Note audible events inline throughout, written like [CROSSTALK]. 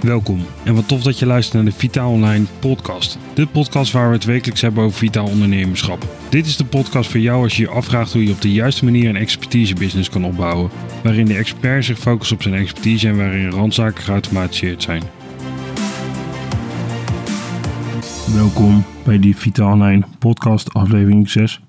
Welkom en wat tof dat je luistert naar de Vitaal Online podcast. De podcast waar we het wekelijks hebben over vitaal ondernemerschap. Dit is de podcast voor jou als je je afvraagt hoe je op de juiste manier een expertise business kan opbouwen. Waarin de expert zich focust op zijn expertise en waarin randzaken geautomatiseerd zijn. Welkom bij die Vitaal Online podcast aflevering 6.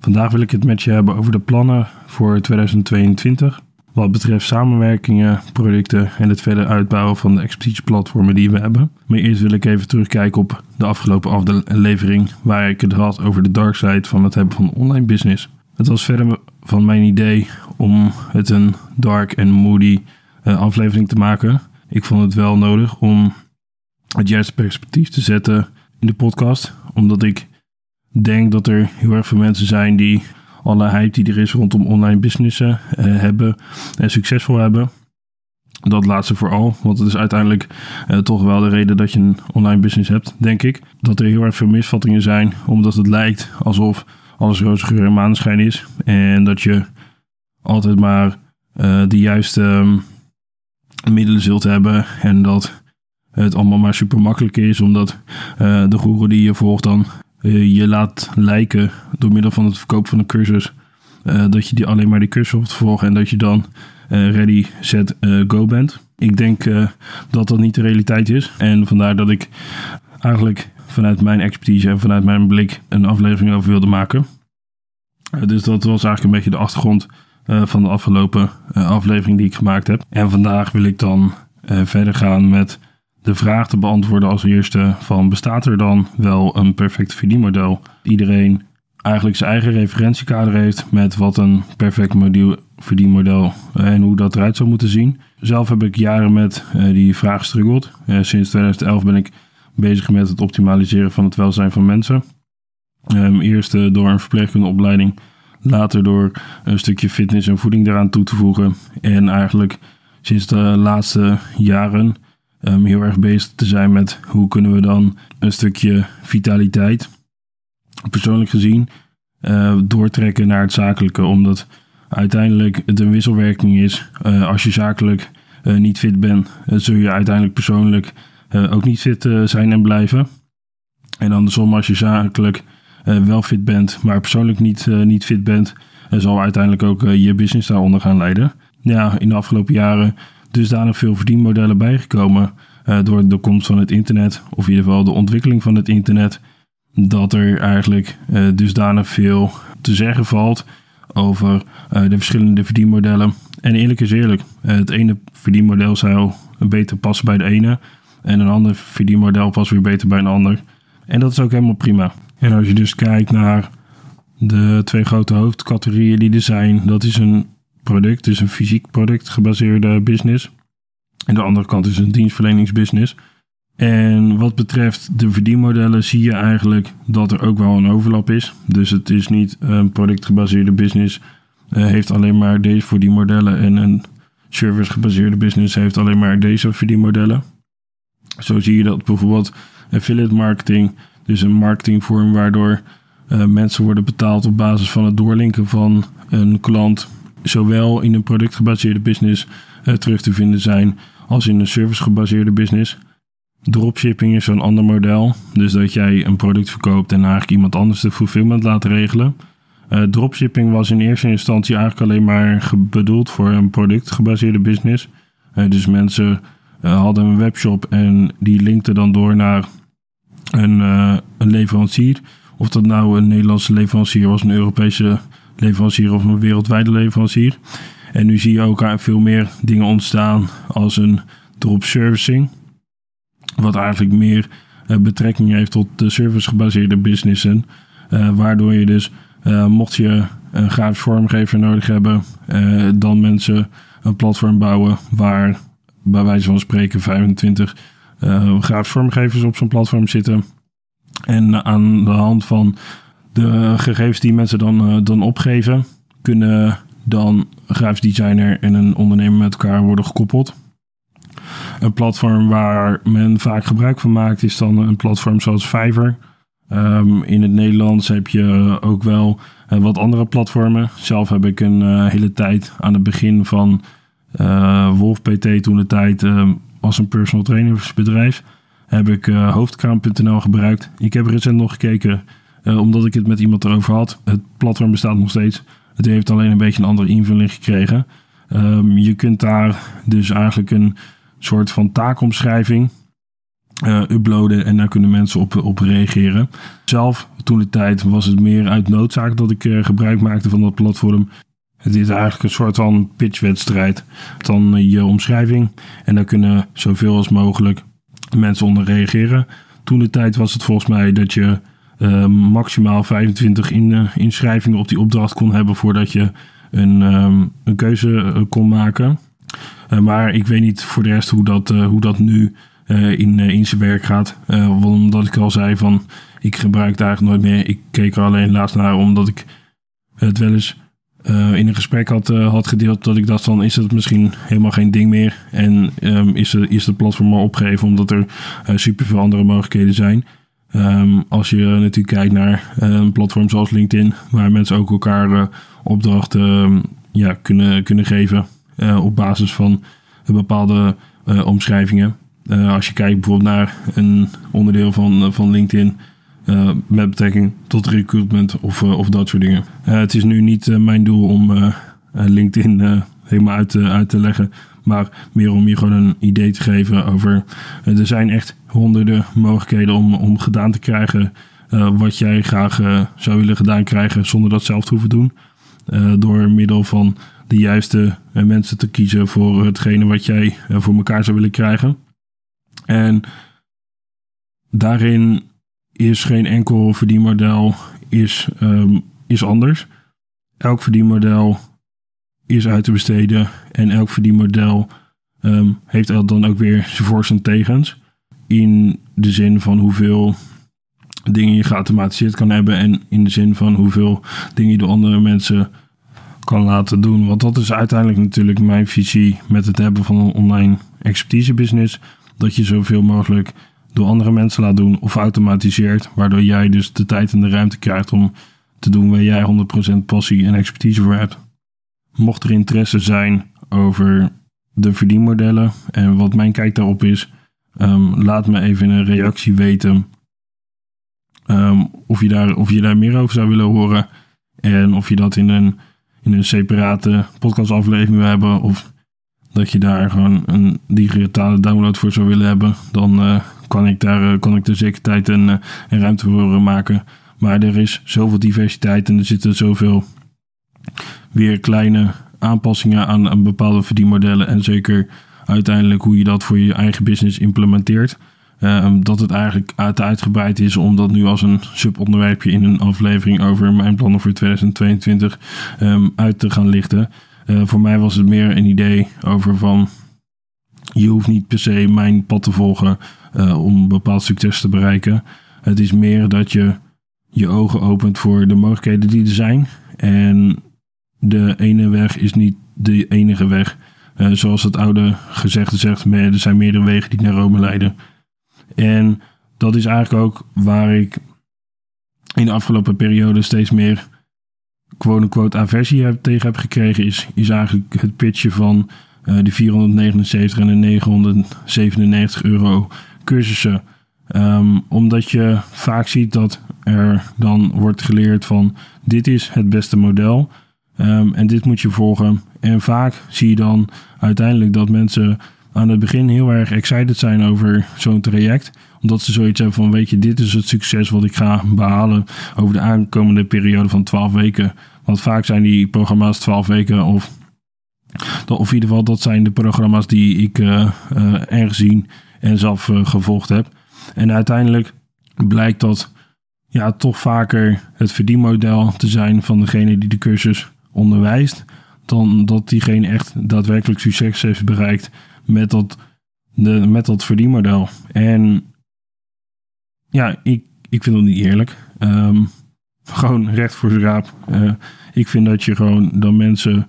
Vandaag wil ik het met je hebben over de plannen voor 2022 wat betreft samenwerkingen, producten en het verder uitbouwen van de expertiseplatformen die we hebben. Maar eerst wil ik even terugkijken op de afgelopen aflevering waar ik het had over de dark side van het hebben van online business. Het was verder van mijn idee om het een dark en moody uh, aflevering te maken. Ik vond het wel nodig om het juiste perspectief te zetten in de podcast, omdat ik denk dat er heel erg veel mensen zijn die alle hype die er is rondom online businessen uh, hebben en succesvol hebben. Dat laatste vooral, want het is uiteindelijk uh, toch wel de reden dat je een online business hebt, denk ik. Dat er heel erg veel misvattingen zijn, omdat het lijkt alsof alles roze geur en maneschijn is. En dat je altijd maar uh, de juiste um, middelen zult hebben en dat het allemaal maar super makkelijk is, omdat de goeroe die je volgt dan je laat lijken door middel van het verkoop van een cursus. Uh, dat je die alleen maar die cursus hoeft te volgen en dat je dan uh, ready, set, go bent. Ik denk dat dat niet de realiteit is. En vandaar dat ik eigenlijk vanuit mijn expertise en vanuit mijn blik een aflevering over wilde maken. dus dat was eigenlijk een beetje de achtergrond van de afgelopen aflevering die ik gemaakt heb. En vandaag wil ik dan verder gaan met de vraag te beantwoorden als eerste van bestaat er dan wel een perfect verdienmodel? Iedereen eigenlijk zijn eigen referentiekader heeft met wat een perfect model, verdienmodel eh, en hoe dat eruit zou moeten zien. Zelf heb ik jaren met uh, die vraag gestruggeld. Uh, sinds 2011 ben ik bezig met het optimaliseren van het welzijn van mensen. Um, eerst door een verpleegkundeopleiding, later door een stukje fitness en voeding daaraan toe te voegen. En eigenlijk sinds de laatste jaren um, heel erg bezig te zijn met hoe kunnen we dan een stukje vitaliteit, persoonlijk gezien, uh, doortrekken naar het zakelijke. Omdat uiteindelijk het een wisselwerking is. Uh, als je zakelijk uh, niet fit bent, zul je uiteindelijk persoonlijk ook niet fit zijn en blijven. En andersom, als je zakelijk wel fit bent, maar persoonlijk niet, niet fit bent, zal uiteindelijk ook je business daaronder gaan leiden. Ja, in de afgelopen jaren dusdanig veel verdienmodellen bijgekomen uh, door de komst van het internet, of in ieder geval de ontwikkeling van het internet, dat er eigenlijk uh, dusdanig veel te zeggen valt over uh, de verschillende verdienmodellen. En eerlijk is eerlijk, het ene verdienmodel zou beter passen bij de ene en een ander verdienmodel past weer beter bij een ander. En dat is ook helemaal prima. En als je dus kijkt naar de twee grote hoofdcategorieën die er zijn, dat is een product, dus een fysiek product gebaseerde business. En de andere kant is een dienstverleningsbusiness. En wat betreft de verdienmodellen zie je eigenlijk dat er ook wel een overlap is. Dus het is niet een productgebaseerde business uh, heeft alleen maar deze verdienmodellen en een service gebaseerde business heeft alleen maar deze verdienmodellen. Zo zie je dat bijvoorbeeld affiliate marketing, dus een marketingvorm waardoor uh, mensen worden betaald op basis van het doorlinken van een klant zowel in een productgebaseerde business uh, terug te vinden zijn als in een servicegebaseerde business. Dropshipping is zo'n ander model. Dus dat jij een product verkoopt en eigenlijk iemand anders de fulfillment laat regelen. Uh, dropshipping was in eerste instantie eigenlijk alleen maar bedoeld voor een productgebaseerde business. Uh, dus mensen hadden een webshop en die linkten dan door naar een, een leverancier. Of dat nou een Nederlandse leverancier was, een Europese leverancier of een wereldwijde leverancier. En nu zie je ook veel meer dingen ontstaan als een drop servicing. Wat eigenlijk meer uh, betrekking heeft tot de servicegebaseerde businessen. Uh, waardoor je dus, uh, mocht je een gratis vormgever nodig hebben, dan mensen een platform bouwen waar bij wijze van spreken 25 gratis vormgevers op zo'n platform zitten. En aan de hand van de gegevens die mensen dan, uh, dan opgeven, kunnen dan een grafisch designer en een ondernemer met elkaar worden gekoppeld. Een platform waar men vaak gebruik van maakt is dan een platform zoals Fiverr. Um, in het Nederlands heb je ook wel uh, wat andere platformen. Zelf heb ik een uh, hele tijd aan het begin van Wolf PT toen de tijd als een personal trainersbedrijf heb ik hoofdkraam.nl gebruikt. Ik heb recent nog gekeken, omdat ik het met iemand erover had. Het platform bestaat nog steeds. Het heeft alleen een beetje een andere invulling gekregen. Ehm, je kunt daar dus eigenlijk een soort van taakomschrijving uh, uploaden en daar kunnen mensen op, op reageren. Zelf, toen de tijd, was het meer uit noodzaak dat ik uh, gebruik maakte van dat platform. Het is eigenlijk een soort van pitchwedstrijd. Dan je omschrijving en daar kunnen zoveel als mogelijk mensen onder reageren. Toen de tijd was het volgens mij dat je uh, maximaal 25 in, inschrijvingen op die opdracht kon hebben voordat je een, um, een keuze kon maken. maar ik weet niet voor de rest hoe dat, hoe dat nu uh, in, uh, in zijn werk gaat. Uh, omdat ik al zei van, ik gebruik het eigenlijk nooit meer. Ik keek er alleen laatst naar omdat ik het wel eens in een gesprek had, had gedeeld. Dat ik dacht van, is het misschien helemaal geen ding meer? En um, is, de, is het platform maar opgegeven omdat er super veel andere mogelijkheden zijn. Um, als je natuurlijk kijkt naar een platform zoals LinkedIn, waar mensen ook elkaar opdrachten um, ja, kunnen, kunnen geven op basis van bepaalde omschrijvingen. Uh, als je kijkt bijvoorbeeld naar een onderdeel van, eh, van LinkedIn uh, met betrekking tot recruitment of, of dat soort dingen. het is nu niet mijn doel om LinkedIn helemaal uit, uit te leggen, maar meer om je gewoon een idee te geven over. er zijn echt honderden mogelijkheden om, om gedaan te krijgen wat jij graag zou willen gedaan krijgen zonder dat zelf te hoeven doen. door middel van de juiste mensen te kiezen voor hetgene wat jij voor elkaar zou willen krijgen. En daarin is geen enkel verdienmodel is, um, is anders. Elk verdienmodel is uit te besteden en elk verdienmodel um, heeft dan ook weer zijn voor's en tegens. In de zin van hoeveel dingen je geautomatiseerd kan hebben en in de zin van hoeveel dingen je door andere mensen kan laten doen. Want dat is uiteindelijk natuurlijk mijn visie met het hebben van een online expertise business dat je zoveel mogelijk door andere mensen laat doen of automatiseert, waardoor jij dus de tijd en de ruimte krijgt om te doen waar jij 100% passie en expertise voor hebt. Mocht er interesse zijn over de verdienmodellen en wat mijn kijk daarop is, um, laat me even in een reactie weten um, of, je daar, of je daar meer over zou willen horen en of je dat in een, in een separate podcastaflevering wil hebben of dat je daar gewoon een digitale download voor zou willen hebben, dan uh, kan, ik daar, uh, kan ik er zeker tijd en, uh, en ruimte voor maken. Maar er is zoveel diversiteit en er zitten zoveel weer kleine aanpassingen aan, bepaalde verdienmodellen. En zeker uiteindelijk hoe je dat voor je eigen business implementeert. dat het eigenlijk uitgebreid is om dat nu als een subonderwerpje in een aflevering over mijn plannen voor 2022 um, uit te gaan lichten. Uh, voor mij was het meer een idee over van je hoeft niet per se mijn pad te volgen uh, om bepaald succes te bereiken. Het is meer dat je je ogen opent voor de mogelijkheden die er zijn. En de ene weg is niet de enige weg. Uh, zoals het oude gezegde zegt, er zijn meerdere wegen die naar Rome leiden. En dat is eigenlijk ook waar ik in de afgelopen periode steeds meer quote-unquote aversie tegen heb gekregen, is, is eigenlijk het pitchen van uh, de 479 en de 997 euro cursussen. Um, omdat je vaak ziet dat er dan wordt geleerd van dit is het beste model um, en dit moet je volgen. En vaak zie je dan uiteindelijk dat mensen aan het begin heel erg excited zijn over zo'n traject. Omdat ze zoiets hebben van, weet je, dit is het succes wat ik ga behalen over de aankomende periode van 12 weken. Want vaak zijn die programma's 12 weken of, of in ieder geval dat zijn de programma's die ik uh, uh, er gezien en zelf uh, gevolgd heb. En uiteindelijk blijkt dat ja, toch vaker het verdienmodel te zijn van degene die de cursus onderwijst. Dan dat diegene echt daadwerkelijk succes heeft bereikt met dat, de, met dat verdienmodel. En ja, ik, ik vind dat niet eerlijk. Um, [LAUGHS] gewoon recht voor zijn raap. Uh, ik vind dat je gewoon dan mensen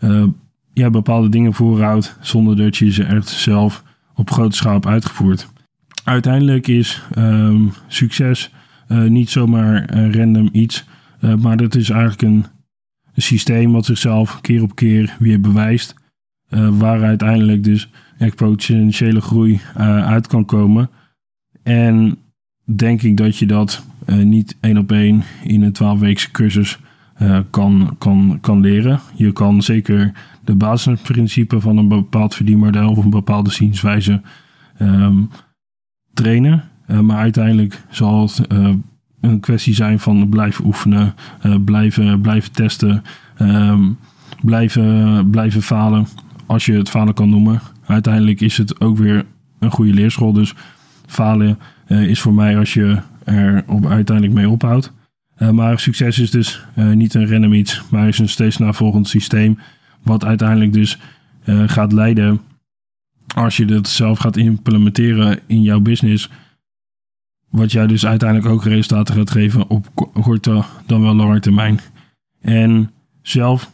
uh, ja, bepaalde dingen voorhoudt zonder dat je ze echt zelf op grote schaal uitgevoerd. Uiteindelijk is um, succes uh, niet zomaar random iets, maar dat is eigenlijk een, een systeem wat zichzelf keer op keer weer bewijst. waar uiteindelijk dus exponentiële groei uit kan komen. En denk ik dat je dat niet één op één in een 12-weekse cursus kan, kan, kan leren. Je kan zeker de basisprincipe van een bepaald verdienmodel of een bepaalde zienswijze ehm, trainen. Maar uiteindelijk zal het een kwestie zijn van blijven oefenen, uh, blijven, blijven testen, um, blijven, blijven falen. Als je het falen kan noemen. Uiteindelijk is het ook weer een goede leerschool. Dus falen is voor mij als je er op, uiteindelijk mee ophoudt. maar succes is dus niet een random iets, maar is een steeds navolgend systeem wat uiteindelijk dus uh, gaat leiden, als je dat zelf gaat implementeren in jouw business, wat jij dus uiteindelijk ook resultaten gaat geven op korte dan wel lange termijn. En zelf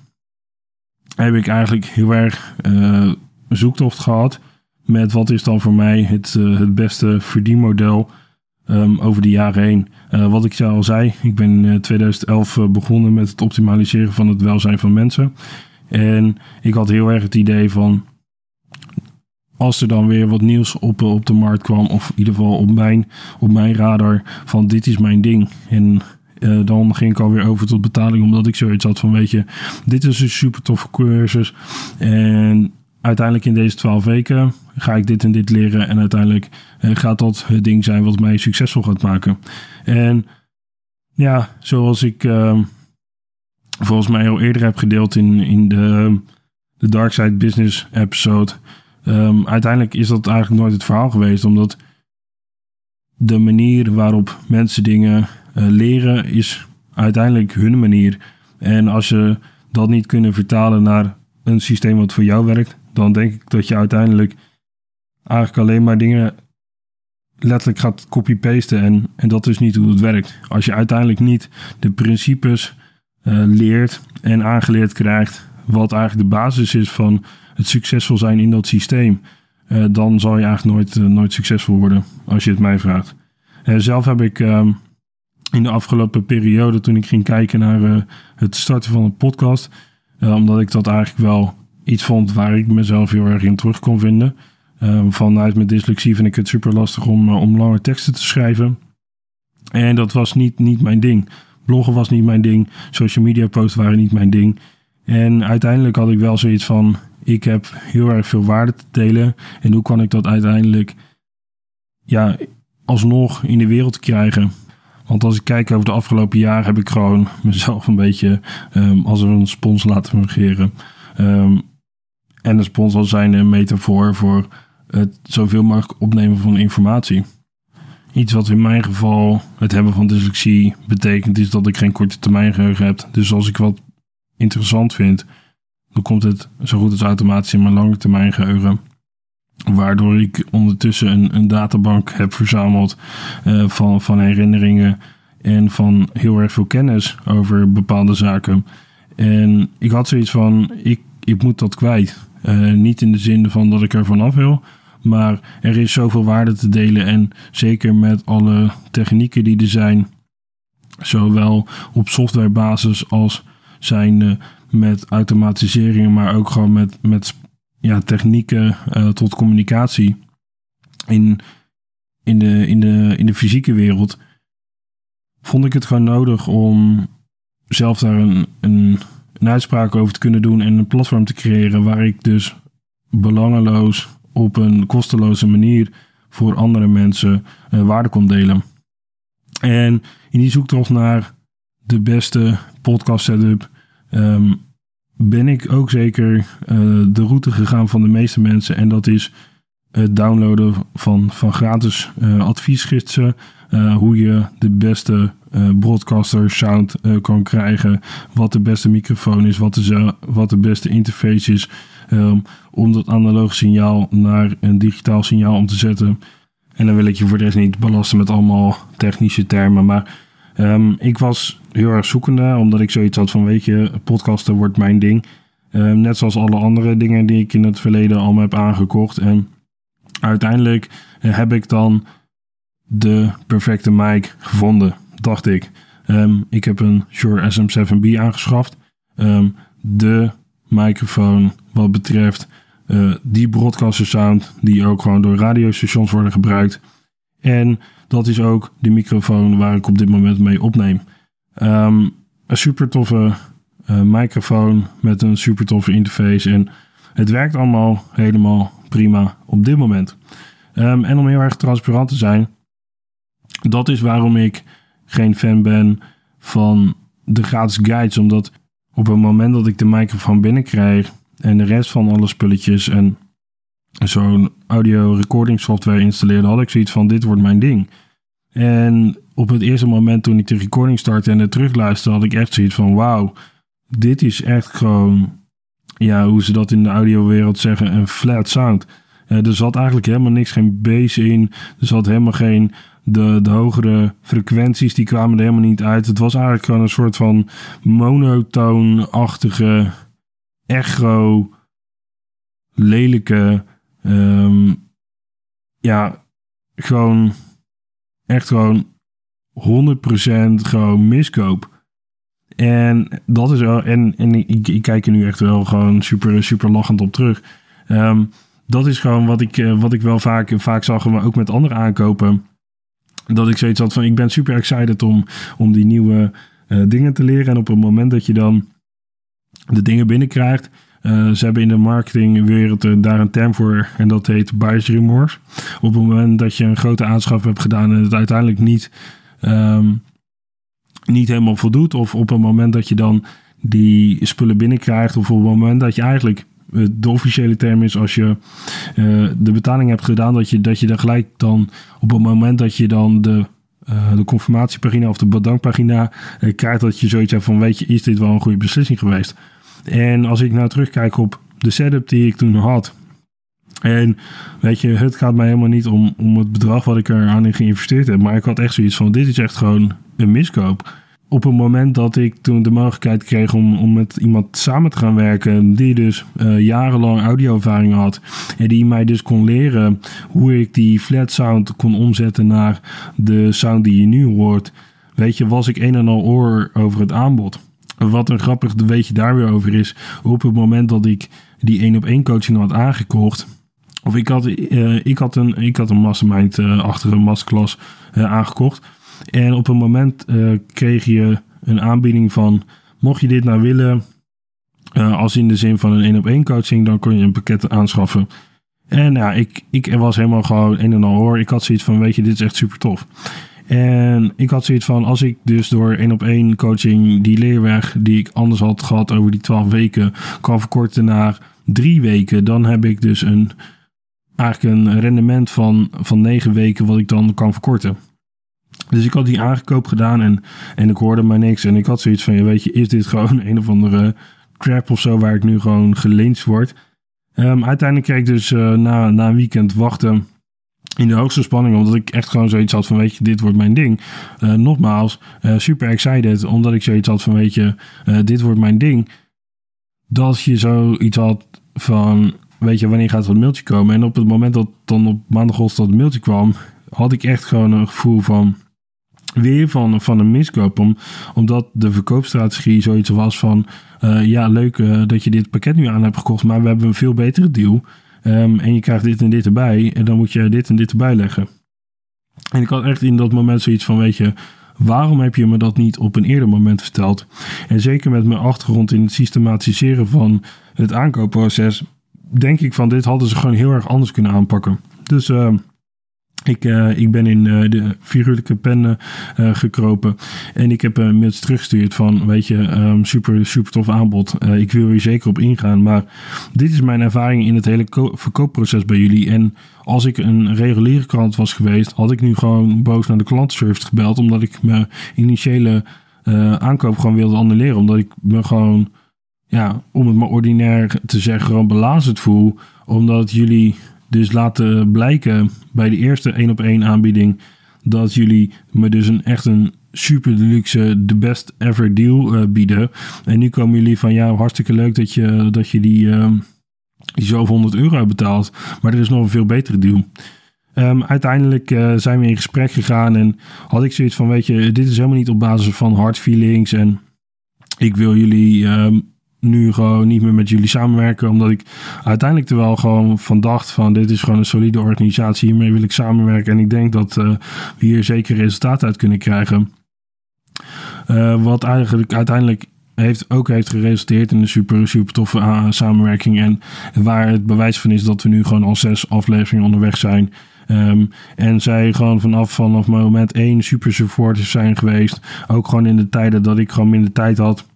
heb ik eigenlijk heel erg uh, zoektocht gehad met wat is dan voor mij het, uh, het beste verdienmodel um, over de jaren heen. Uh, wat ik al zei, ik ben in 2011 begonnen met het optimaliseren van het welzijn van mensen. En ik had heel erg het idee van. Als er dan weer wat nieuws op, op de markt kwam, of in ieder geval op mijn, op mijn radar, van dit is mijn ding. En uh, dan ging ik alweer over tot betaling, omdat ik zoiets had van: weet je, dit is een super toffe cursus. En uiteindelijk in deze twaalf weken ga ik dit en dit leren. En uiteindelijk uh, gaat dat het ding zijn wat mij succesvol gaat maken. En ja, zoals ik. Uh, volgens mij al eerder heb gedeeld in, in de, de Dark Side Business episode. Um, uiteindelijk is dat eigenlijk nooit het verhaal geweest, omdat de manier waarop mensen dingen uh, leren is uiteindelijk hun manier. En als je dat niet kunnen vertalen naar een systeem wat voor jou werkt, dan denk ik dat je uiteindelijk eigenlijk alleen maar dingen letterlijk gaat copy-pasten. En, en dat is niet hoe het werkt. Als je uiteindelijk niet de principes uh, leert en aangeleerd krijgt wat eigenlijk de basis is van het succesvol zijn in dat systeem, uh, dan zal je eigenlijk nooit, uh, nooit succesvol worden, als je het mij vraagt. zelf heb ik ehm, in de afgelopen periode, toen ik ging kijken naar het starten van een podcast, omdat ik dat eigenlijk wel iets vond waar ik mezelf heel erg in terug kon vinden. Ehm, vanuit mijn dyslexie vind ik het super lastig om, om lange teksten te schrijven. En dat was niet, niet mijn ding. Bloggen was niet mijn ding. Social media posts waren niet mijn ding. En uiteindelijk had ik wel zoiets van: ik heb heel erg veel waarde te delen. En hoe kan ik dat uiteindelijk ja, alsnog in de wereld krijgen? Want als ik kijk over de afgelopen jaar, heb ik gewoon [LAUGHS] mezelf een beetje um, als een spons laten fungeren. Um, en een spons als zijn een metafoor voor het zoveel mogelijk opnemen van informatie. Iets wat in mijn geval het hebben van dyslexie betekent, is dat ik geen korte termijn geheugen heb. Dus als ik wat interessant vind, dan komt het zo goed als automatisch in mijn lange geheugen. Waardoor ik ondertussen een, een databank heb verzameld uh, van, van herinneringen en van heel erg veel kennis over bepaalde zaken. En ik had zoiets van, ik, ik moet dat kwijt. Uh, niet in de zin van dat ik er vanaf wil, maar er is zoveel waarde te delen. En zeker met alle technieken die er zijn, zowel op softwarebasis als zijn met automatiseringen, maar ook gewoon met, met ja, technieken uh, tot communicatie in, in, de, in, de, in de fysieke wereld, vond ik het gewoon nodig om zelf daar een, een, een uitspraak over te kunnen doen en een platform te creëren waar ik dus belangeloos op een kosteloze manier voor andere mensen uh, waarde kon delen. En in die zoektocht naar de beste podcast setup um, ben ik ook zeker uh, de route gegaan van de meeste mensen. En dat is het downloaden van, van gratis uh, adviesgidsen. Uh, hoe je de beste broadcaster sound kan krijgen. Wat de beste microfoon is. Wat de, wat de beste interface is. Um, om dat analoog signaal naar een digitaal signaal om te zetten. En dan wil ik je voor de rest niet belasten met allemaal technische termen. Maar um, ik was heel erg zoekende, omdat ik zoiets had van: weet je, podcasten wordt mijn ding. Um, net zoals alle andere dingen die ik in het verleden allemaal heb aangekocht. En uiteindelijk uh, heb ik dan de perfecte mic gevonden, dacht ik. Um, ik heb een Shure SM7B aangeschaft. de microfoon wat betreft uh, die broadcaster sound die ook gewoon door radiostations worden gebruikt. En dat is ook de microfoon waar ik op dit moment mee opneem. Um, een super toffe uh, microfoon met een super toffe interface. En het werkt allemaal helemaal prima op dit moment. Um, en om heel erg transparant te zijn, dat is waarom ik geen fan ben van de gratis guides. Omdat op het moment dat ik de microfoon binnenkrijg en de rest van alle spulletjes en zo'n audio recording software installeerde, had ik zoiets van: dit wordt mijn ding. En op het eerste moment toen ik de recording startte en het terugluisterde, had ik echt zoiets van: wauw, dit is echt gewoon, ja, hoe ze dat in de audiowereld zeggen, een flat sound. Uh, er zat eigenlijk helemaal niks, geen bass in. Er zat helemaal geen. De, de hogere frequenties die kwamen er helemaal niet uit. Het was eigenlijk gewoon een soort van monotoonachtige, echo, lelijke. Um, ja, gewoon echt gewoon 100% gewoon miskoop. En dat is wel, en, en ik, ik, kijk er nu echt wel gewoon super, super lachend op terug. Um, dat is gewoon wat ik, uh, wat ik wel vaak, vaak zag, maar ook met andere aankopen. Dat ik zoiets had van, ik ben super excited om, om die nieuwe uh, dingen te leren. En op het moment dat je dan de dingen binnenkrijgt, uh, ze hebben in de marketingwereld uh, daar een term voor en dat heet buyer's remorse. Op het moment dat je een grote aanschaf hebt gedaan en het uiteindelijk niet, um, niet helemaal voldoet, of op het moment dat je dan die spullen binnenkrijgt, of op het moment dat je eigenlijk eh, de officiële term is als je de betaling hebt gedaan, dat je, dat je er gelijk dan op het moment dat je dan de, de confirmatiepagina of de bedankpagina krijgt, dat je zoiets hebt van weet je, is dit wel een goede beslissing geweest? En als ik nou terugkijk op de setup die ik toen had. En weet je, het gaat mij helemaal niet om, om het bedrag wat ik er aan in geïnvesteerd heb. Maar ik had echt zoiets van: dit is echt gewoon een miskoop. Op het moment dat ik toen de mogelijkheid kreeg om, om met iemand samen te gaan werken, die dus uh, jarenlang audioervaring had. En die mij dus kon leren hoe ik die flat sound kon omzetten naar de sound die je nu hoort. Weet je, was ik een en al oor over het aanbod. Wat een grappig weetje daar weer over is. Op het moment dat ik die één op één coaching had aangekocht. Of ik had, uh, ik had een, ik had een mastermind-achtige uh, masterclass uh, aangekocht. En op een moment kreeg je een aanbieding van: mocht je dit nou willen, als in de zin van een één op één coaching, dan kon je een pakket aanschaffen. En ja, ik, ik was helemaal gewoon een en al hoor. Ik had zoiets van: weet je, dit is echt super tof. En ik had zoiets van, als ik dus door één op één coaching die leerweg die ik anders had gehad over die twaalf weken kan verkorten naar drie weken, dan heb ik dus een, eigenlijk een rendement van, van negen weken wat ik dan kan verkorten. Dus ik had die aangekoop gedaan en, en ik hoorde maar niks. En ik had zoiets van, weet je, is dit [LAUGHS] gewoon een of andere trap of zo waar ik nu gewoon geleend word? Um, uiteindelijk kreeg ik dus uh, na, na een weekend wachten in de hoogste spanning, omdat ik echt gewoon zoiets had van, weet je, dit wordt mijn ding. Uh, nogmaals, uh, super excited, omdat ik zoiets had van, weet je, uh, dit wordt mijn ding. Dat je zoiets had van, weet je, wanneer gaat het mailtje komen? En op het moment dat dan op maandagochtend dat mailtje kwam, had ik echt gewoon een gevoel van, weer van, van een miskoop. Om, omdat de verkoopstrategie zoiets was van, ja, leuk dat je dit pakket nu aan hebt gekocht, maar we hebben een veel betere deal. Um, en je krijgt dit en dit erbij. En dan moet je dit en dit erbij leggen. En ik had echt in dat moment zoiets van: Weet je, waarom heb je me dat niet op een eerder moment verteld? En zeker met mijn achtergrond in het systematiseren van het aankoopproces. Denk ik van dit hadden ze gewoon heel erg anders kunnen aanpakken. Dus uh, ik, uh, ik ben in uh, de figuurlijke pen uh, gekropen. En ik heb een teruggestuurd van, weet je, um, super, super tof aanbod. ik wil hier zeker op ingaan. Maar dit is mijn ervaring in het hele verkoopproces bij jullie. En als ik een reguliere klant was geweest, had ik nu gewoon boos naar de klantenservice gebeld. Omdat ik mijn initiële aankoop gewoon wilde annuleren. Omdat ik me gewoon, ja, om het maar ordinair te zeggen, gewoon belazerd voel. Omdat jullie dus laten blijken bij de eerste 1 op 1 aanbieding dat jullie me dus een echt een super deluxe, de best ever deal uh, bieden. En nu komen jullie van ja, hartstikke leuk dat je, dat je die, uh, die zoveel 100 euro betaalt. Maar er is nog een veel betere deal. Um, uiteindelijk uh, zijn we in gesprek gegaan en had ik zoiets van: Weet je, dit is helemaal niet op basis van hard feelings. En ik wil jullie um, nu gewoon niet meer met jullie samenwerken. Omdat ik uiteindelijk er wel gewoon van dacht van dit is gewoon een solide organisatie. Hiermee wil ik samenwerken. En ik denk dat uh, we hier zeker resultaten uit kunnen krijgen. Uh, wat eigenlijk uiteindelijk heeft, ook heeft geresulteerd in een super, super toffe uh, samenwerking. En waar het bewijs van is dat we nu gewoon al zes afleveringen onderweg zijn. Um, en zij gewoon vanaf, vanaf moment één super supporters zijn geweest. Ook gewoon in de tijden dat ik gewoon minder tijd had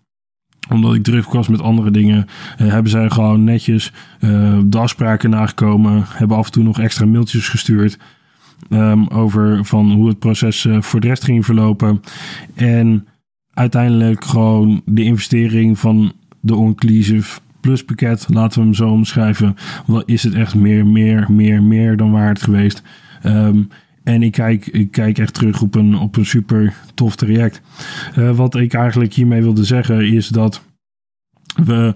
omdat ik druk was met andere dingen, uh, hebben zij gewoon netjes uh, de afspraken nagekomen. Hebben af en toe nog extra mailtjes gestuurd. Um, over van hoe het proces uh, voor de rest ging verlopen. En uiteindelijk gewoon de investering van de Onclusive Plus pakket, laten we hem zo omschrijven. Wat is het echt meer, meer, meer, meer dan waard geweest. Um, en ik kijk, ik kijk echt terug op een, op een super tof traject. Uh, wat ik eigenlijk hiermee wilde zeggen is dat we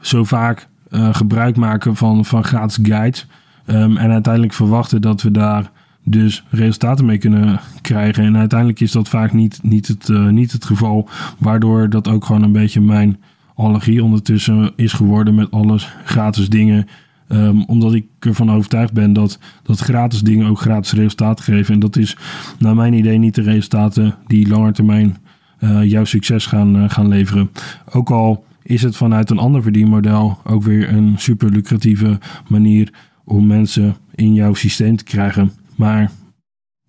zo vaak uh, gebruik maken van, van gratis guides. Um, en uiteindelijk verwachten dat we daar dus resultaten mee kunnen krijgen. En uiteindelijk is dat vaak niet, niet, het, uh, niet het geval. Waardoor dat ook gewoon een beetje mijn allergie ondertussen is geworden met alles gratis dingen. Um, omdat ik ervan overtuigd ben dat, dat gratis dingen ook gratis resultaten geven. En dat is naar mijn idee niet de resultaten die langer termijn uh, jouw succes gaan, uh, gaan leveren. Ook al is het vanuit een ander verdienmodel ook weer een super lucratieve manier om mensen in jouw systeem te krijgen. Maar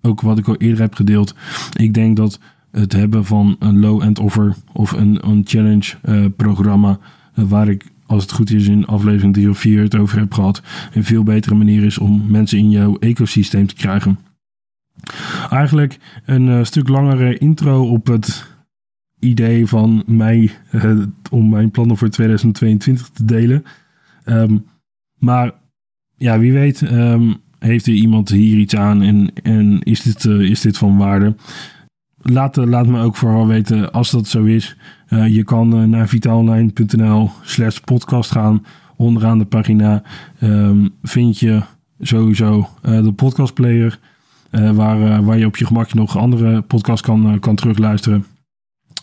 ook wat ik al eerder heb gedeeld, ik denk dat het hebben van een low-end offer of een, een challenge uh, programma, waar ik als het goed is in aflevering 3 of 4 het over heb gehad, een veel betere manier is om mensen in jouw ecosysteem te krijgen. Eigenlijk een uh, stuk langere intro op het idee van mij uh, om mijn plannen voor 2022 te delen. Um, maar ja, wie weet um, heeft er iemand hier iets aan en, en is, dit, uh, is dit van waarde? Laat, laat me ook vooral weten als dat zo is. Uh, je kan naar vitaalonline.nl slash podcast gaan. Onderaan de pagina um, vind je sowieso de podcastplayer. waar, waar je op je gemak nog andere podcasts kan, kan terugluisteren.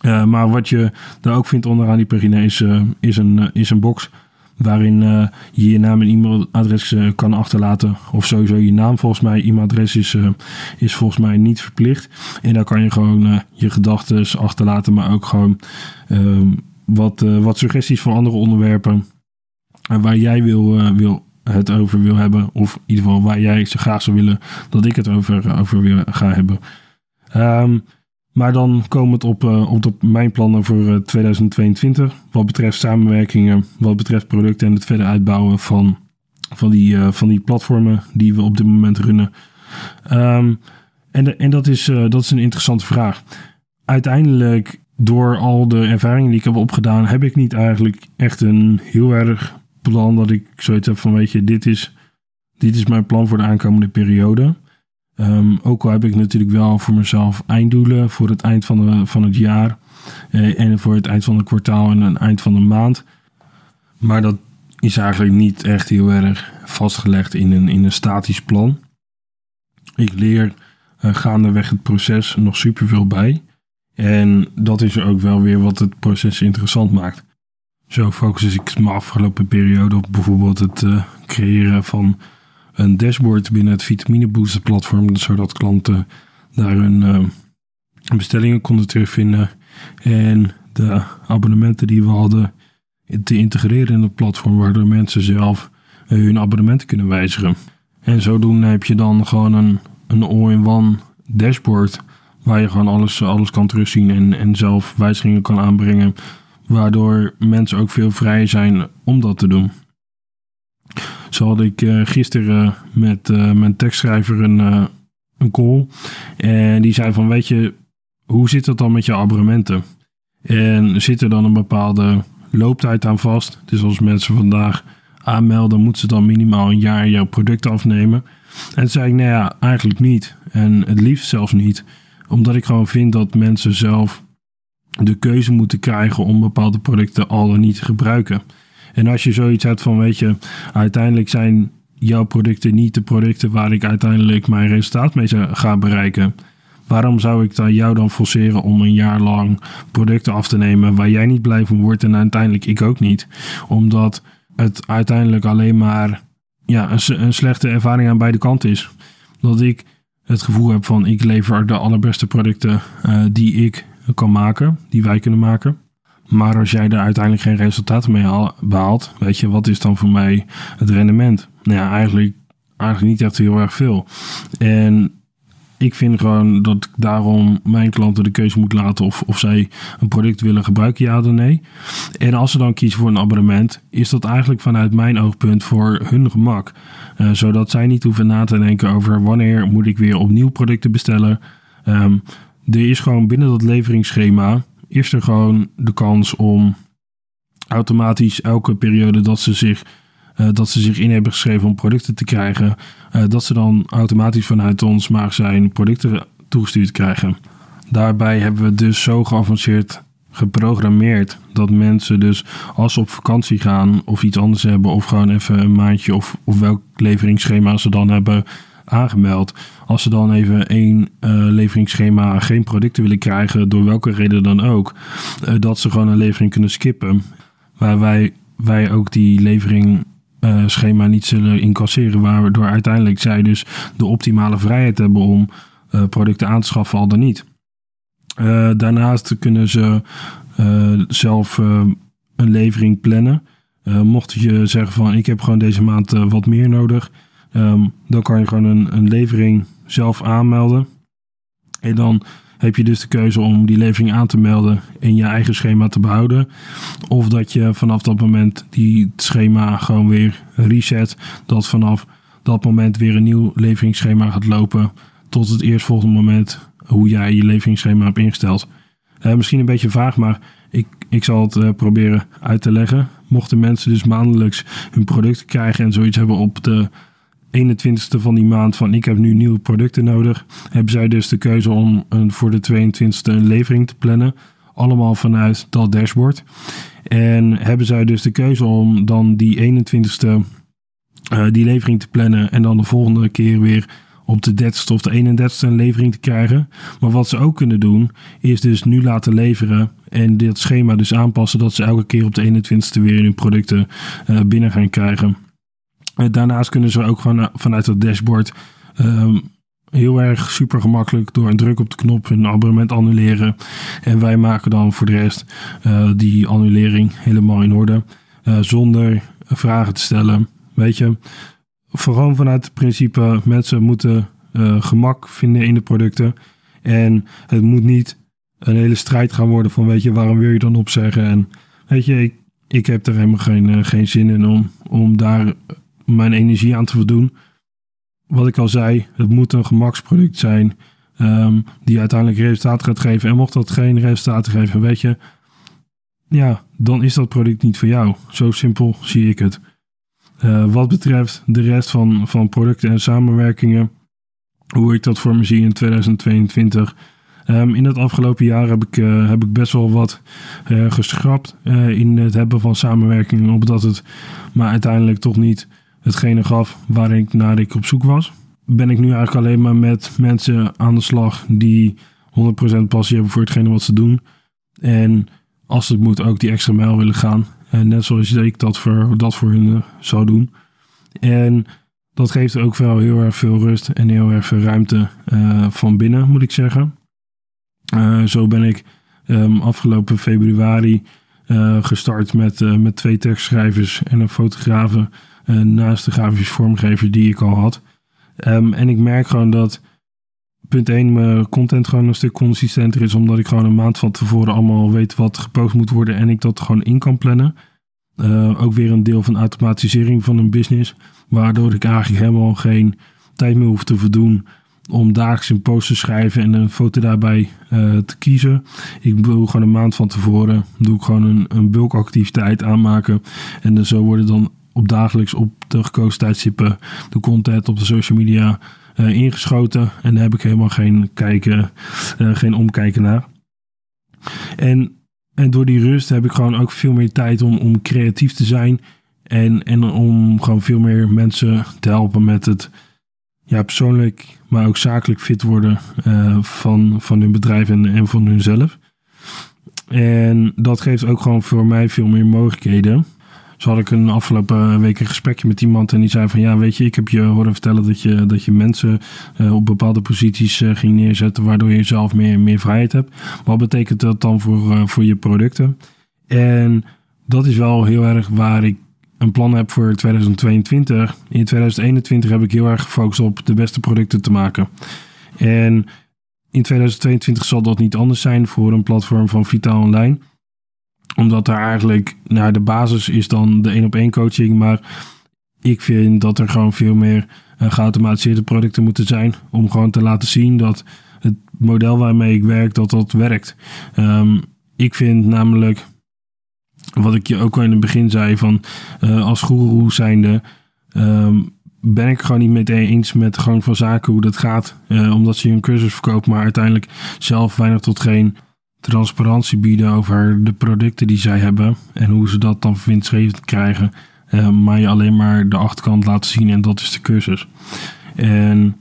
Maar wat je daar ook vindt onderaan die pagina is, is, een, is een box waarin je je naam en e-mailadres kan achterlaten. Of sowieso je naam volgens mij. E-mailadres is, is volgens mij niet verplicht. En daar kan je gewoon je gedachten achterlaten, maar ook gewoon ehm, wat, wat suggesties voor andere onderwerpen waar jij wil, wil het over wil hebben. Of in ieder geval waar jij zo graag zou willen dat ik het over, over wil gaan hebben. Um, maar dan komen het op, uh, op, mijn plannen voor uh, 2022. Wat betreft samenwerkingen, wat betreft producten en het verder uitbouwen van, van, die, uh, van die platformen die we op dit moment runnen. Um, en, en dat, is, dat is een interessante vraag. Uiteindelijk, door al de ervaringen die ik heb opgedaan, heb ik niet eigenlijk echt een heel erg plan dat ik zoiets heb van: weet je, dit is, dit is mijn plan voor de aankomende periode. Um, ook al heb ik natuurlijk wel voor mezelf einddoelen voor het eind van, de, van het jaar. Uh, en voor het eind van het kwartaal en het eind van de maand. Maar dat is eigenlijk niet echt heel erg vastgelegd in een, in een statisch plan. Ik leer uh, gaandeweg het proces nog superveel bij. En dat is ook wel weer wat het proces interessant maakt. Zo focus ik me afgelopen periode op bijvoorbeeld het uh, creëren van een dashboard binnen het Vitamine Booster platform, zodat klanten daar hun uh, bestellingen konden terugvinden en de abonnementen die we hadden te integreren in het platform, waardoor mensen zelf uh, hun abonnementen kunnen wijzigen. En zodoende heb je dan gewoon een, een all-in-one dashboard waar je gewoon alles, alles kan terugzien en, en zelf wijzigingen kan aanbrengen, waardoor mensen ook veel vrijer zijn om dat te doen. Zo had ik uh, gisteren met uh, mijn tekstschrijver een, uh, een call. En die zei van, weet je, hoe zit het dan met je abonnementen? En zit er dan een bepaalde looptijd aan vast? Dus als mensen vandaag aanmelden, moeten ze dan minimaal een jaar jouw product afnemen. En toen zei ik, nou ja, eigenlijk niet. En het liefst zelfs niet. Omdat ik gewoon vind dat mensen zelf de keuze moeten krijgen om bepaalde producten al dan niet te gebruiken. En als je zoiets hebt van, weet je, uiteindelijk zijn jouw producten niet de producten waar ik uiteindelijk mijn resultaat mee ga bereiken. Waarom zou ik dan jou dan forceren om een jaar lang producten af te nemen waar jij niet blij van wordt en uiteindelijk ik ook niet? Omdat het uiteindelijk alleen maar ja, een, een slechte ervaring aan beide kanten is. Dat ik het gevoel heb van ik lever de allerbeste producten uh, die ik kan maken, die wij kunnen maken. Maar als jij er uiteindelijk geen resultaten mee behaalt, weet je, wat is dan voor mij het rendement? Nou ja, eigenlijk, eigenlijk niet echt heel erg veel. En ik vind gewoon dat ik daarom mijn klanten de keuze moet laten of, of zij een product willen gebruiken, ja of nee. En als ze dan kiezen voor een abonnement, is dat eigenlijk vanuit mijn oogpunt voor hun gemak. Uh, zodat zij niet hoeven na te denken over wanneer moet ik weer opnieuw producten bestellen. Um, er is gewoon binnen dat leveringsschema, is er gewoon de kans om automatisch elke periode dat ze zich uh, dat ze zich in hebben geschreven om producten te krijgen, uh, dat ze dan automatisch vanuit ons magazijn producten toegestuurd krijgen. Daarbij hebben we dus zo geavanceerd geprogrammeerd dat mensen dus als ze op vakantie gaan of iets anders hebben of gewoon even een maandje of, of welk leveringsschema ze dan hebben aangemeld. Als ze dan even één uh, leveringsschema geen producten willen krijgen, door welke reden dan ook, uh, dat ze gewoon een levering kunnen skippen. Waar wij, wij ook die levering uh, schema niet zullen incasseren. Waardoor uiteindelijk zij dus de optimale vrijheid hebben om producten aan te schaffen, al dan niet. Daarnaast kunnen ze zelf een levering plannen. mocht je zeggen van ik heb gewoon deze maand wat meer nodig. Um, dan kan je gewoon een, een levering zelf aanmelden. En dan heb je dus de keuze om die levering aan te melden en je eigen schema te behouden. Of dat je vanaf dat moment die schema gewoon weer reset. Dat vanaf dat moment weer een nieuw leveringsschema gaat lopen. Tot het eerstvolgende moment hoe jij je leveringsschema hebt ingesteld. Uh, misschien een beetje vaag, maar ik, ik zal het uh, proberen uit te leggen. Mochten mensen dus maandelijks hun producten krijgen en zoiets hebben op de 21ste van die maand van ik heb nu nieuwe producten nodig, hebben zij dus de keuze om een, voor de 22ste een levering te plannen. Allemaal vanuit dat dashboard. En hebben zij dus de keuze om dan die 21ste uh, eh, die levering te plannen en dan de volgende keer weer op de 30ste of de 31ste een levering te krijgen. Maar wat ze ook kunnen doen, is dus nu laten leveren en dit schema dus aanpassen dat ze elke keer op de 21ste weer hun producten uh, binnen gaan krijgen. Eh, daarnaast kunnen ze ook gewoon vanuit het dashboard um, heel erg super gemakkelijk door een druk op de knop hun abonnement annuleren. En wij maken dan voor de rest uh, die annulering helemaal in orde. Zonder vragen te stellen. Weet je, vooral vanuit het principe mensen moeten gemak vinden in de producten. En het moet niet een hele strijd gaan worden van weet je, waarom wil je dan opzeggen? En weet je, ik, ik heb er helemaal geen, geen zin in om, om daar mijn energie aan te voldoen. Wat ik al zei, het moet een gemaksproduct zijn um, die uiteindelijk resultaat gaat geven. En mocht dat geen resultaten geven, weet je, ja, dan is dat product niet voor jou. Zo simpel zie ik het. Uh, wat betreft de rest van, van producten en samenwerkingen, hoe ik dat voor me zie in 2022. Um, ehm, in het afgelopen jaar heb ik, uh, heb ik best wel wat uh, geschrapt in het hebben van samenwerkingen, omdat het maar uiteindelijk toch niet hetgene gaf waar ik naar ik op zoek was. Ben ik nu eigenlijk alleen maar met mensen aan de slag die 100% passie hebben voor hetgene wat ze doen. En als het moet ook die extra mijl willen gaan. En net zoals ik dat voor, dat voor hun uh, zou doen. En dat geeft ook wel heel erg veel rust en heel erg veel ruimte uh, van binnen, moet ik zeggen. Uh, zo ben ik um, afgelopen februari gestart met, met twee tekstschrijvers en een fotografe naast de grafische vormgever die ik al had. Um, en ik merk gewoon dat punt 1 mijn content gewoon een stuk consistenter is, omdat ik gewoon een maand van tevoren allemaal weet wat gepost moet worden en ik dat gewoon in kan plannen. Uh, ook weer een deel van automatisering van een business, waardoor ik eigenlijk helemaal geen tijd meer hoef te verdoen om dagelijks een post te schrijven en een foto daarbij uh, te kiezen. Ik doe gewoon een maand van tevoren, doe ik gewoon een, een bulkactiviteit aanmaken en zo worden dan op dagelijks op de gekozen tijdstippen de content op de social media uh, ingeschoten. En daar heb ik helemaal geen, kijken, uh, geen omkijken naar. En, en door die rust heb ik gewoon ook veel meer tijd om, om creatief te zijn. En, en om gewoon veel meer mensen te helpen met het ja, persoonlijk, maar ook zakelijk fit worden van, van hun bedrijf en, en van hunzelf. En dat geeft ook gewoon voor mij veel meer mogelijkheden. Zo had ik een afgelopen week een gesprekje met iemand en die zei van ja, weet je, ik heb je horen vertellen dat je, dat je mensen uh, op bepaalde posities uh, ging neerzetten, waardoor je zelf meer, meer vrijheid hebt. Wat betekent dat dan voor, voor je producten? En dat is wel heel erg waar ik een plan heb voor 2022. In 2021 heb ik heel erg gefocust op de beste producten te maken. En in 2022 zal dat niet anders zijn voor een platform van Vitaal Online. Omdat daar eigenlijk, nou, de basis is dan de één op één coaching. Maar ik vind dat er gewoon veel meer uh, geautomatiseerde producten moeten zijn. Om gewoon te laten zien dat het model waarmee ik werk, dat dat werkt. Um, ik vind namelijk, wat ik je ook al in het begin zei, van uh, als guru zijnde... Um, ben ik gewoon niet meteen eens met de gang van zaken hoe dat gaat. Uh, omdat ze een cursus verkoopt, maar uiteindelijk zelf weinig tot geen transparantie bieden over de producten die zij hebben. En hoe ze dat dan winstgevend krijgen. Uh, maar je alleen maar de achterkant laten zien en dat is de cursus. En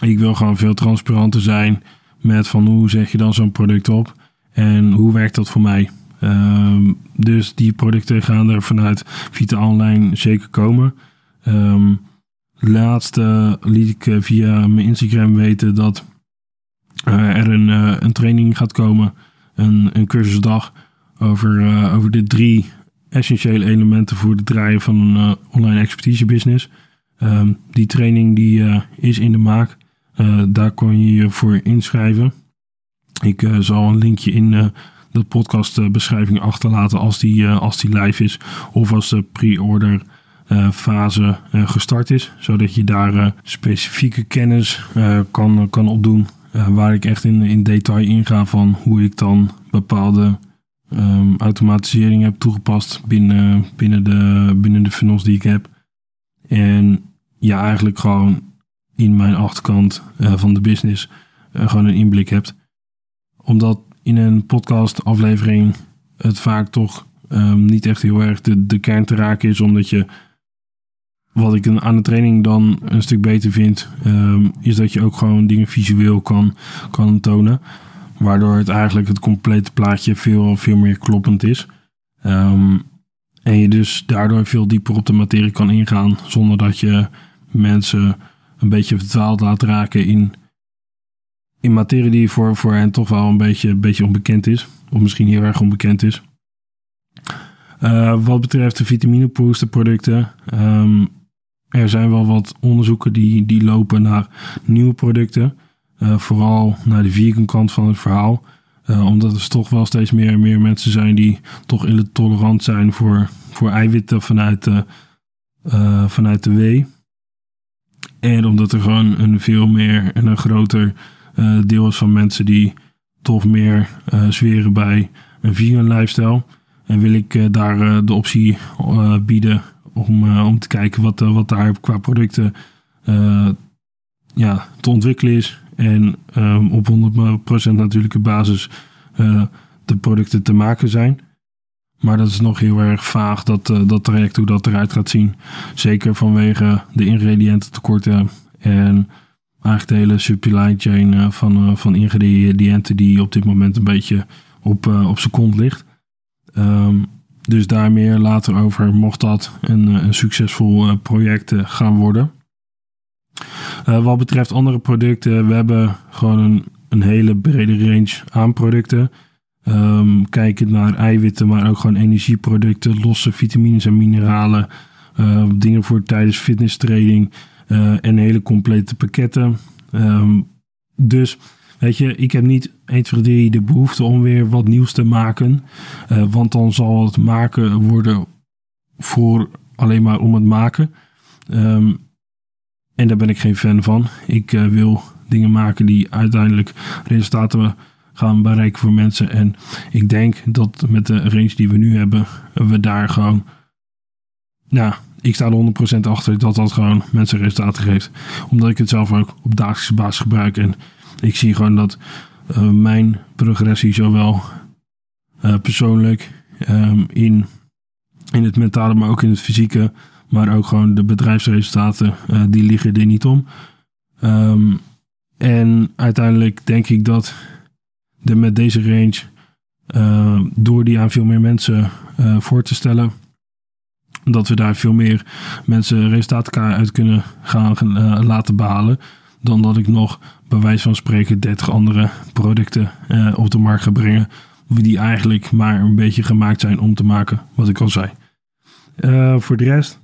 ik wil gewoon veel transparanter zijn met van hoe zeg je dan zo'n product op. En hoe werkt dat voor mij. Uh, dus die producten gaan er vanuit Vita Online zeker komen. Um, laatste liet ik eh, via mijn Instagram weten dat er een, uh, een training gaat komen, een, een cursusdag, over, uh, over de drie essentiële elementen voor het draaien van een online expertise business. Um, die training die, is in de maak. daar kon je je voor inschrijven. Ik zal een linkje in de podcastbeschrijving achterlaten als die, als die live is. Of als de pre-order fase gestart is. Zodat je daar specifieke kennis kan, kan opdoen. Waar ik echt in, in detail inga van hoe ik dan bepaalde um, automatisering heb toegepast binnen, binnen, de, binnen de funnels die ik heb. En ja, eigenlijk gewoon in mijn achterkant van de business gewoon een inblik hebt. Omdat in een podcast aflevering het vaak toch um, niet echt heel erg de, de kern te raken is. Omdat je wat ik aan de training dan een stuk beter vind, um, is dat je ook gewoon dingen visueel kan, kan tonen. Waardoor het eigenlijk het complete plaatje veel, veel meer kloppend is. Um, en je dus daardoor veel dieper op de materie kan ingaan. Zonder dat je mensen een beetje verdwaald laat raken in, in materie die voor, voor hen toch wel een beetje, een beetje onbekend is. Of misschien heel erg onbekend is. Uh, wat betreft de vitamine booster producten. Um, er zijn wel wat onderzoeken die, die lopen naar nieuwe producten. Uh, vooral naar de vegan kant van het verhaal. Uh, omdat er toch wel steeds meer en meer mensen zijn die toch intolerant zijn voor, voor eiwitten vanuit de, uh, vanuit de wee. En omdat er gewoon een veel meer en een groter deel is van mensen die toch meer zweren bij een vegan lifestyle. En wil ik daar de optie bieden om, uh, om te kijken wat, uh, wat daar qua producten uh, ja, te ontwikkelen is. En um, op 100% natuurlijke basis de producten te maken zijn. Maar dat is nog heel erg vaag, dat, dat traject, hoe dat eruit gaat zien. Zeker vanwege de ingrediëntentekorten en eigenlijk de hele supply chain van, van ingrediënten die op dit moment een beetje op, op zijn kont ligt. Um, dus daar meer later over, mocht dat een, eh, een succesvol eh, project eh, gaan worden. wat betreft andere producten, we hebben gewoon een, een hele brede range aan producten. Um, kijkend naar eiwitten, maar ook gewoon energieproducten, losse vitamines en mineralen. Dingen voor tijdens fitness training en hele complete pakketten. Um, dus Weet je, ik heb niet 1, 2, 3 de behoefte om weer wat nieuws te maken. Uh, want dan zal het maken worden voor alleen maar om het maken. Um, en daar ben ik geen fan van. Ik uh, wil dingen maken die uiteindelijk resultaten gaan bereiken voor mensen. En ik denk dat met de range die we nu hebben, we daar gewoon. Nou, ik sta er 100% achter dat dat gewoon mensen resultaten geeft. Omdat ik het zelf ook op dagelijkse basis gebruik. En ik zie gewoon dat uh, mijn progressie zowel uh, persoonlijk um, in, in het mentale, maar ook in het fysieke Maar ook gewoon de bedrijfsresultaten, die liggen er niet om. Ehm, en uiteindelijk denk ik dat de, met deze range, door die aan veel meer mensen voor te stellen, dat we daar veel meer mensen resultaten uit kunnen gaan laten behalen. Dan dat ik nog bij wijze van spreken 30 andere producten uh, op de markt ga brengen. Die eigenlijk maar een beetje gemaakt zijn om te maken, wat ik al zei. Uh, voor de rest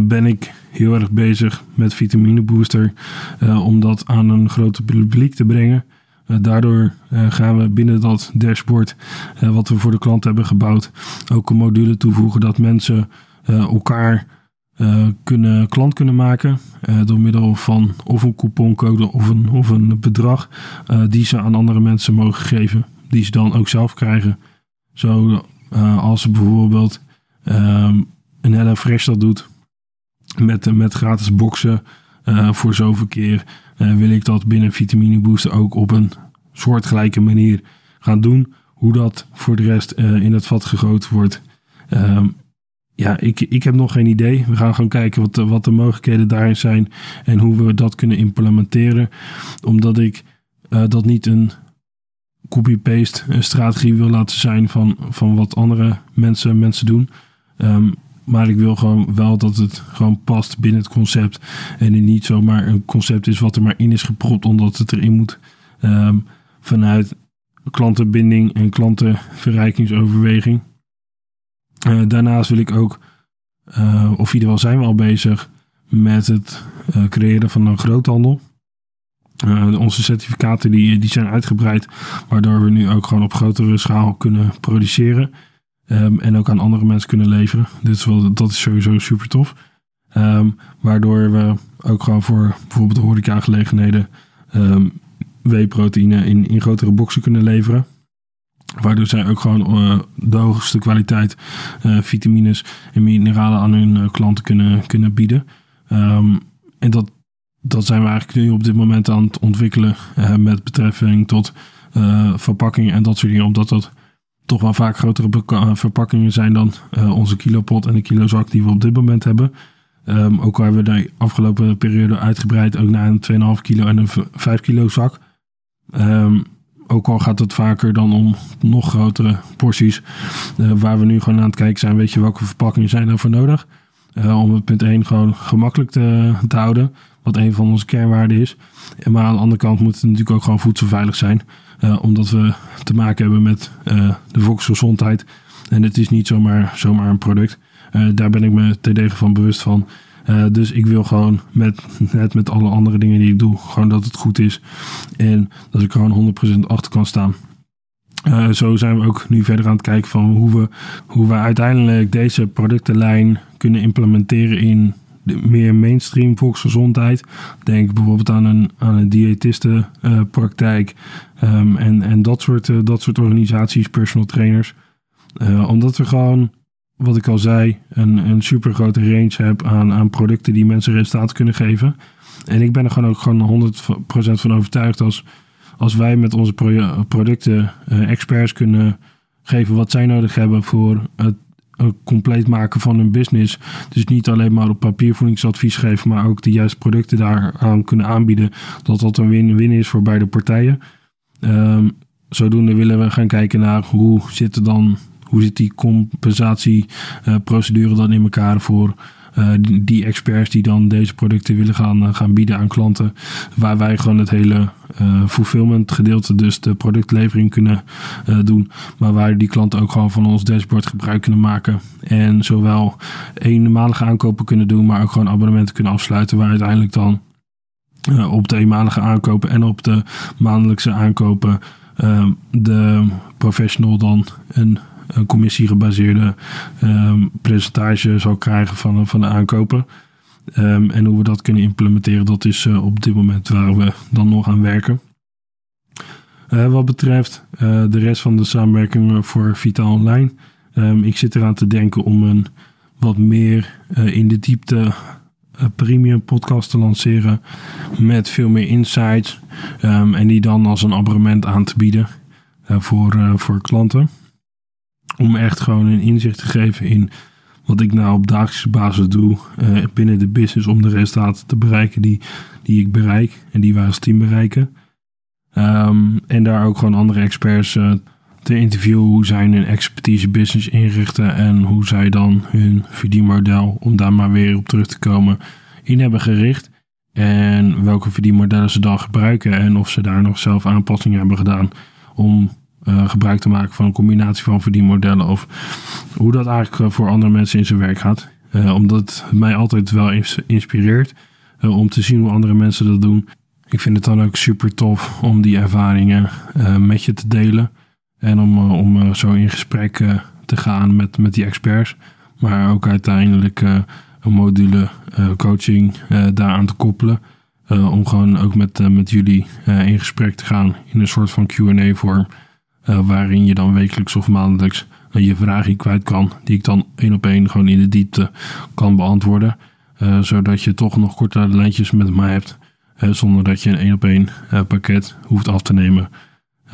ben ik heel erg bezig met vitamine booster. om dat aan een groter publiek te brengen. Eh, daardoor eh, gaan we binnen dat dashboard, eh, wat we voor de klant hebben gebouwd, ook een module toevoegen dat mensen elkaar kunnen, klant kunnen maken door middel van of een couponcode of een, of een bedrag die ze aan andere mensen mogen geven, die ze dan ook zelf krijgen. Zo als ze bijvoorbeeld ehm, een hele fresh dat doet met, met gratis boxen voor zoveel keer wil ik dat binnen Vitamine Booster ook op een soortgelijke manier gaan doen. Hoe dat voor de rest in het vat gegoten wordt. Um, ja, ik, ik heb nog geen idee. We gaan gewoon kijken wat de, wat de mogelijkheden daarin zijn en hoe we dat kunnen implementeren. Omdat ik uh, dat niet een copy-paste strategie wil laten zijn van, van wat andere mensen, mensen doen. Um, maar ik wil gewoon wel dat het gewoon past binnen het concept. En niet zomaar een concept is wat er maar in is gepropt omdat het erin moet. Um, vanuit klantenbinding en klantenverrijkingsoverweging. Uh, daarnaast wil ik ook, uh, of in ieder geval zijn we al bezig met het uh, creëren van een groothandel. onze certificaten die, die zijn uitgebreid, waardoor we nu ook gewoon op grotere schaal kunnen produceren. Um, en ook aan andere mensen kunnen leveren. Is wel, dat is sowieso super tof. Um, waardoor we ook gewoon voor bijvoorbeeld horeca-gelegenheden um, whey-proteïne in, in grotere boxen kunnen leveren. Waardoor zij ook gewoon uh, de hoogste kwaliteit uh, vitamines en mineralen aan hun uh, klanten kunnen, kunnen bieden. en dat, dat zijn we eigenlijk nu op dit moment aan het ontwikkelen met betrekking tot verpakkingen en dat soort dingen. Omdat dat toch wel vaak grotere eh, verpakkingen zijn dan onze kilopot en de kilozak die we op dit moment hebben. Um, ook al hebben we de afgelopen periode uitgebreid ook naar een 2,5 kilo en een 5 kilo zak. Um, ook al gaat het vaker dan om nog grotere porties. Uh, waar we nu gewoon aan het kijken zijn, weet je welke verpakkingen zijn daarvoor nodig. Uh, om het punt 1 gewoon gemakkelijk te, houden. Wat een van onze kernwaarden is. Maar aan de andere kant moet het natuurlijk ook gewoon voedselveilig zijn. Uh, omdat we te maken hebben met de volksgezondheid. En het is niet zomaar, zomaar een product. Daar ben ik me terdege van bewust van. Dus ik wil gewoon met, net met alle andere dingen die ik doe, gewoon dat het goed is. En dat ik gewoon 100% achter kan staan. zo zijn we ook nu verder aan het kijken van hoe we, hoe we uiteindelijk deze productenlijn kunnen implementeren in de meer mainstream volksgezondheid. Denk bijvoorbeeld aan een, aan een diëtistenpraktijk um, en, en dat, soort, uh, dat soort organisaties, personal trainers. Omdat we gewoon, wat ik al zei, een, een super grote range hebben aan, aan producten die mensen resultaten kunnen geven. En ik ben er gewoon ook gewoon 100% van overtuigd als, als wij met onze producten uh, experts kunnen geven wat zij nodig hebben voor het compleet maken van hun business. Dus niet alleen maar op papier voedingsadvies geven, maar ook de juiste producten daaraan kunnen aanbieden. Dat dat een win-win is voor beide partijen. Um, zodoende willen we gaan kijken naar hoe zit, dan, hoe zit die compensatieprocedure dan in elkaar voor uh, die, experts die dan deze producten willen gaan, uh, gaan bieden aan klanten. Waar wij gewoon het hele uh, fulfillment gedeelte, dus de productlevering kunnen doen. Maar waar die klanten ook gewoon van ons dashboard gebruik kunnen maken. En zowel eenmalige aankopen kunnen doen, maar ook gewoon abonnementen kunnen afsluiten. Waar uiteindelijk dan op de eenmalige aankopen en op de maandelijkse aankopen de professional dan een commissiegebaseerde um, percentage zal krijgen van, van de aankopen. Um, en hoe we dat kunnen implementeren, dat is uh, op dit moment waar we dan nog aan werken. Wat betreft de rest van de samenwerking voor Vitaal Online. Um, ik zit eraan te denken om een wat meer in de diepte premium podcast te lanceren. Met veel meer insights. en die dan als een abonnement aan te bieden voor, voor klanten om echt gewoon een inzicht te geven in wat ik nou op dagelijkse basis doe uh, binnen de business om de resultaten te bereiken die, die ik bereik en die wij als team bereiken. Um, en daar ook gewoon andere experts uh, te interviewen hoe zij hun expertise business inrichten en hoe zij dan hun verdienmodel, om daar maar weer op terug te komen, in hebben gericht. En welke verdienmodellen ze dan gebruiken en of ze daar nog zelf aanpassingen hebben gedaan om uh, gebruik te maken van een combinatie van verdienmodellen of hoe dat eigenlijk eh, voor andere mensen in zijn werk gaat. Uh, omdat het mij altijd wel inspireert om te zien hoe andere mensen dat doen. Ik vind het dan ook super tof om die ervaringen met je te delen en om, om zo in gesprek te gaan met, met die experts. Maar ook uiteindelijk een module coaching daaraan te koppelen. om gewoon ook met, met jullie in gesprek te gaan in een soort van QA vorm. Uh, waarin je dan wekelijks of maandelijks uh, je vragen kwijt kan, die ik dan één op één gewoon in de diepte kan beantwoorden. Zodat je toch nog kortere lijntjes met mij hebt, zonder dat je een één op één pakket hoeft af te nemen.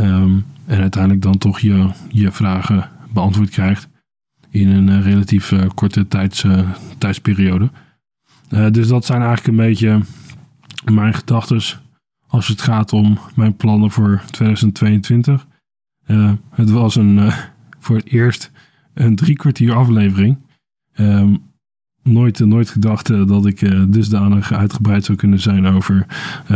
Um, en uiteindelijk dan toch je, je vragen beantwoord krijgt in een relatief korte tijds, tijdsperiode. dus dat zijn eigenlijk een beetje mijn gedachten als het gaat om mijn plannen voor 2022. Uh, het was een, uh, voor het eerst een drie kwartier aflevering. Um, nooit, nooit gedacht dat ik dusdanig uitgebreid zou kunnen zijn over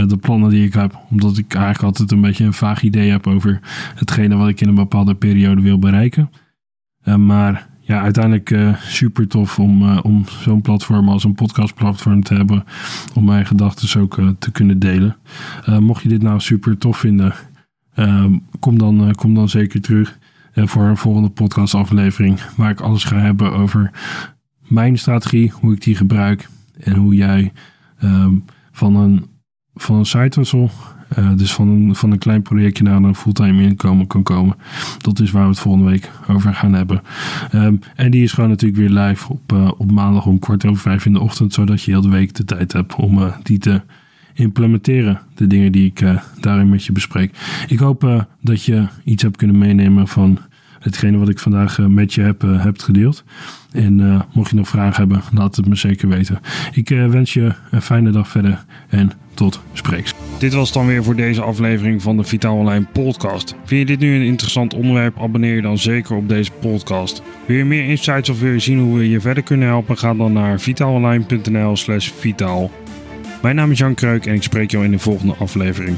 de plannen die ik heb. Omdat ik eigenlijk altijd een beetje een vaag idee heb over hetgene wat ik in een bepaalde periode wil bereiken. maar ja, uiteindelijk super tof om, om zo'n platform als een podcastplatform te hebben. Om mijn gedachten ook te kunnen delen. mocht je dit nou super tof vinden Ehm, kom, dan, uh, kom dan zeker terug uh, voor een volgende podcastaflevering. Waar ik alles ga hebben over mijn strategie, hoe ik die gebruik. En hoe jij um, van een, van een side hustle, uh, dus van een, van een klein projectje naar een fulltime inkomen kan komen. Dat is waar we het volgende week over gaan hebben. Um, en die is gewoon natuurlijk weer live op, op maandag om kwart over vijf in de ochtend. Zodat je heel de week de tijd hebt om die te implementeren. De dingen die ik uh, daarin met je bespreek. Ik hoop uh, dat je iets hebt kunnen meenemen van hetgene wat ik vandaag uh, met je heb, heb gedeeld. En mocht je nog vragen hebben, laat het me zeker weten. Ik wens je een fijne dag verder en tot spreeks. Dit was dan weer voor deze aflevering van de Vitaal Online podcast. Vind je dit nu een interessant onderwerp? Abonneer je dan zeker op deze podcast. Wil je meer insights of wil je zien hoe we je verder kunnen helpen? Ga dan naar vitaalonline.nl slash vitaal. Mijn naam is Jan Kreuk en ik spreek jou in de volgende aflevering.